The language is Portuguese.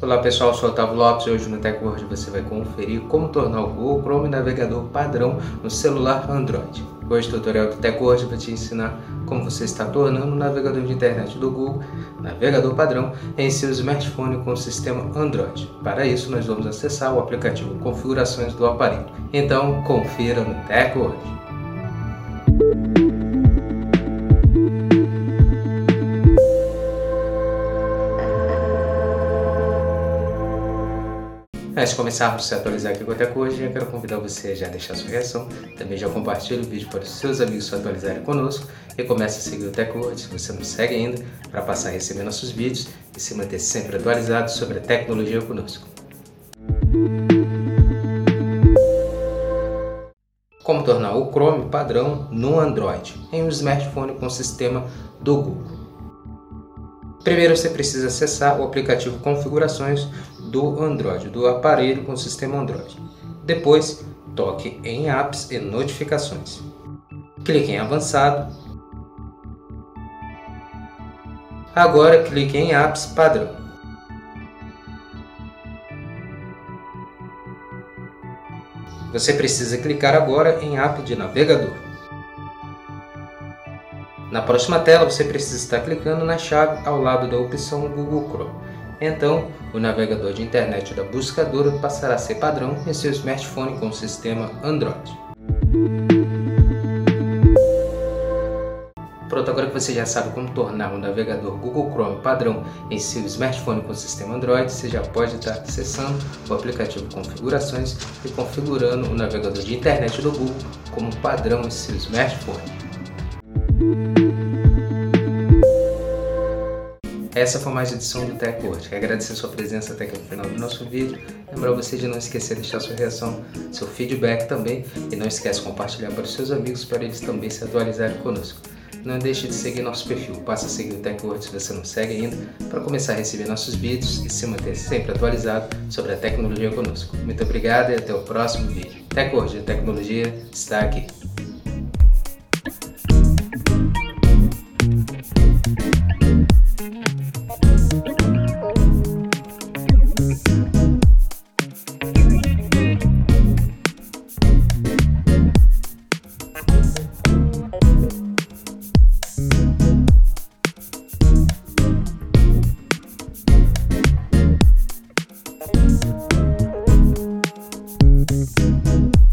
Olá pessoal, sou o Otávio Lopes e hoje no TechWord você vai conferir como tornar o Google Chrome navegador padrão no celular Android. Hoje o tutorial do TechWord vai te ensinar como você está tornando o navegador de internet do Google navegador padrão em seu smartphone com o sistema Android. Para isso nós vamos acessar o aplicativo Configurações do aparelho. Então confira no TechWord. Antes de começarmos a se atualizar aqui com a Tecologia, eu quero convidar você a já deixar sua reação, também já compartilhe o vídeo para os seus amigos se atualizarem conosco e comece a seguir o TechWord se você não segue ainda, para passar a receber nossos vídeos e se manter sempre atualizado sobre a tecnologia conosco. Como tornar o Chrome padrão no Android em um smartphone com sistema do Google. Primeiro você precisa acessar o aplicativo Configurações do Android, do aparelho com sistema Android. Depois, toque em Apps e Notificações. Clique em Avançado. Agora clique em Apps Padrão. Você precisa clicar agora em App de navegador. Na próxima tela você precisa estar clicando na chave ao lado da opção Google Chrome. Então, o navegador de internet da buscadora passará a ser padrão em seu smartphone com o sistema Android. Pronto, agora que você já sabe como tornar o navegador Google Chrome padrão em seu smartphone com o sistema Android, você já pode estar acessando o aplicativo Configurações e configurando o navegador de internet do Google como padrão em seu smartphone. Essa foi mais edição do TechWord. Quero agradecer sua presença até aqui no final do nosso vídeo. Lembrar você de não esquecer de deixar sua reação, seu feedback também. E não esquece de compartilhar para os seus amigos para eles também se atualizarem conosco. Não deixe de seguir nosso perfil. Passa a seguir o TechWord se você não segue ainda, para começar a receber nossos vídeos e se manter sempre atualizado sobre a tecnologia conosco. Muito obrigado e até o próximo vídeo. TechWord, a tecnologia está aqui. you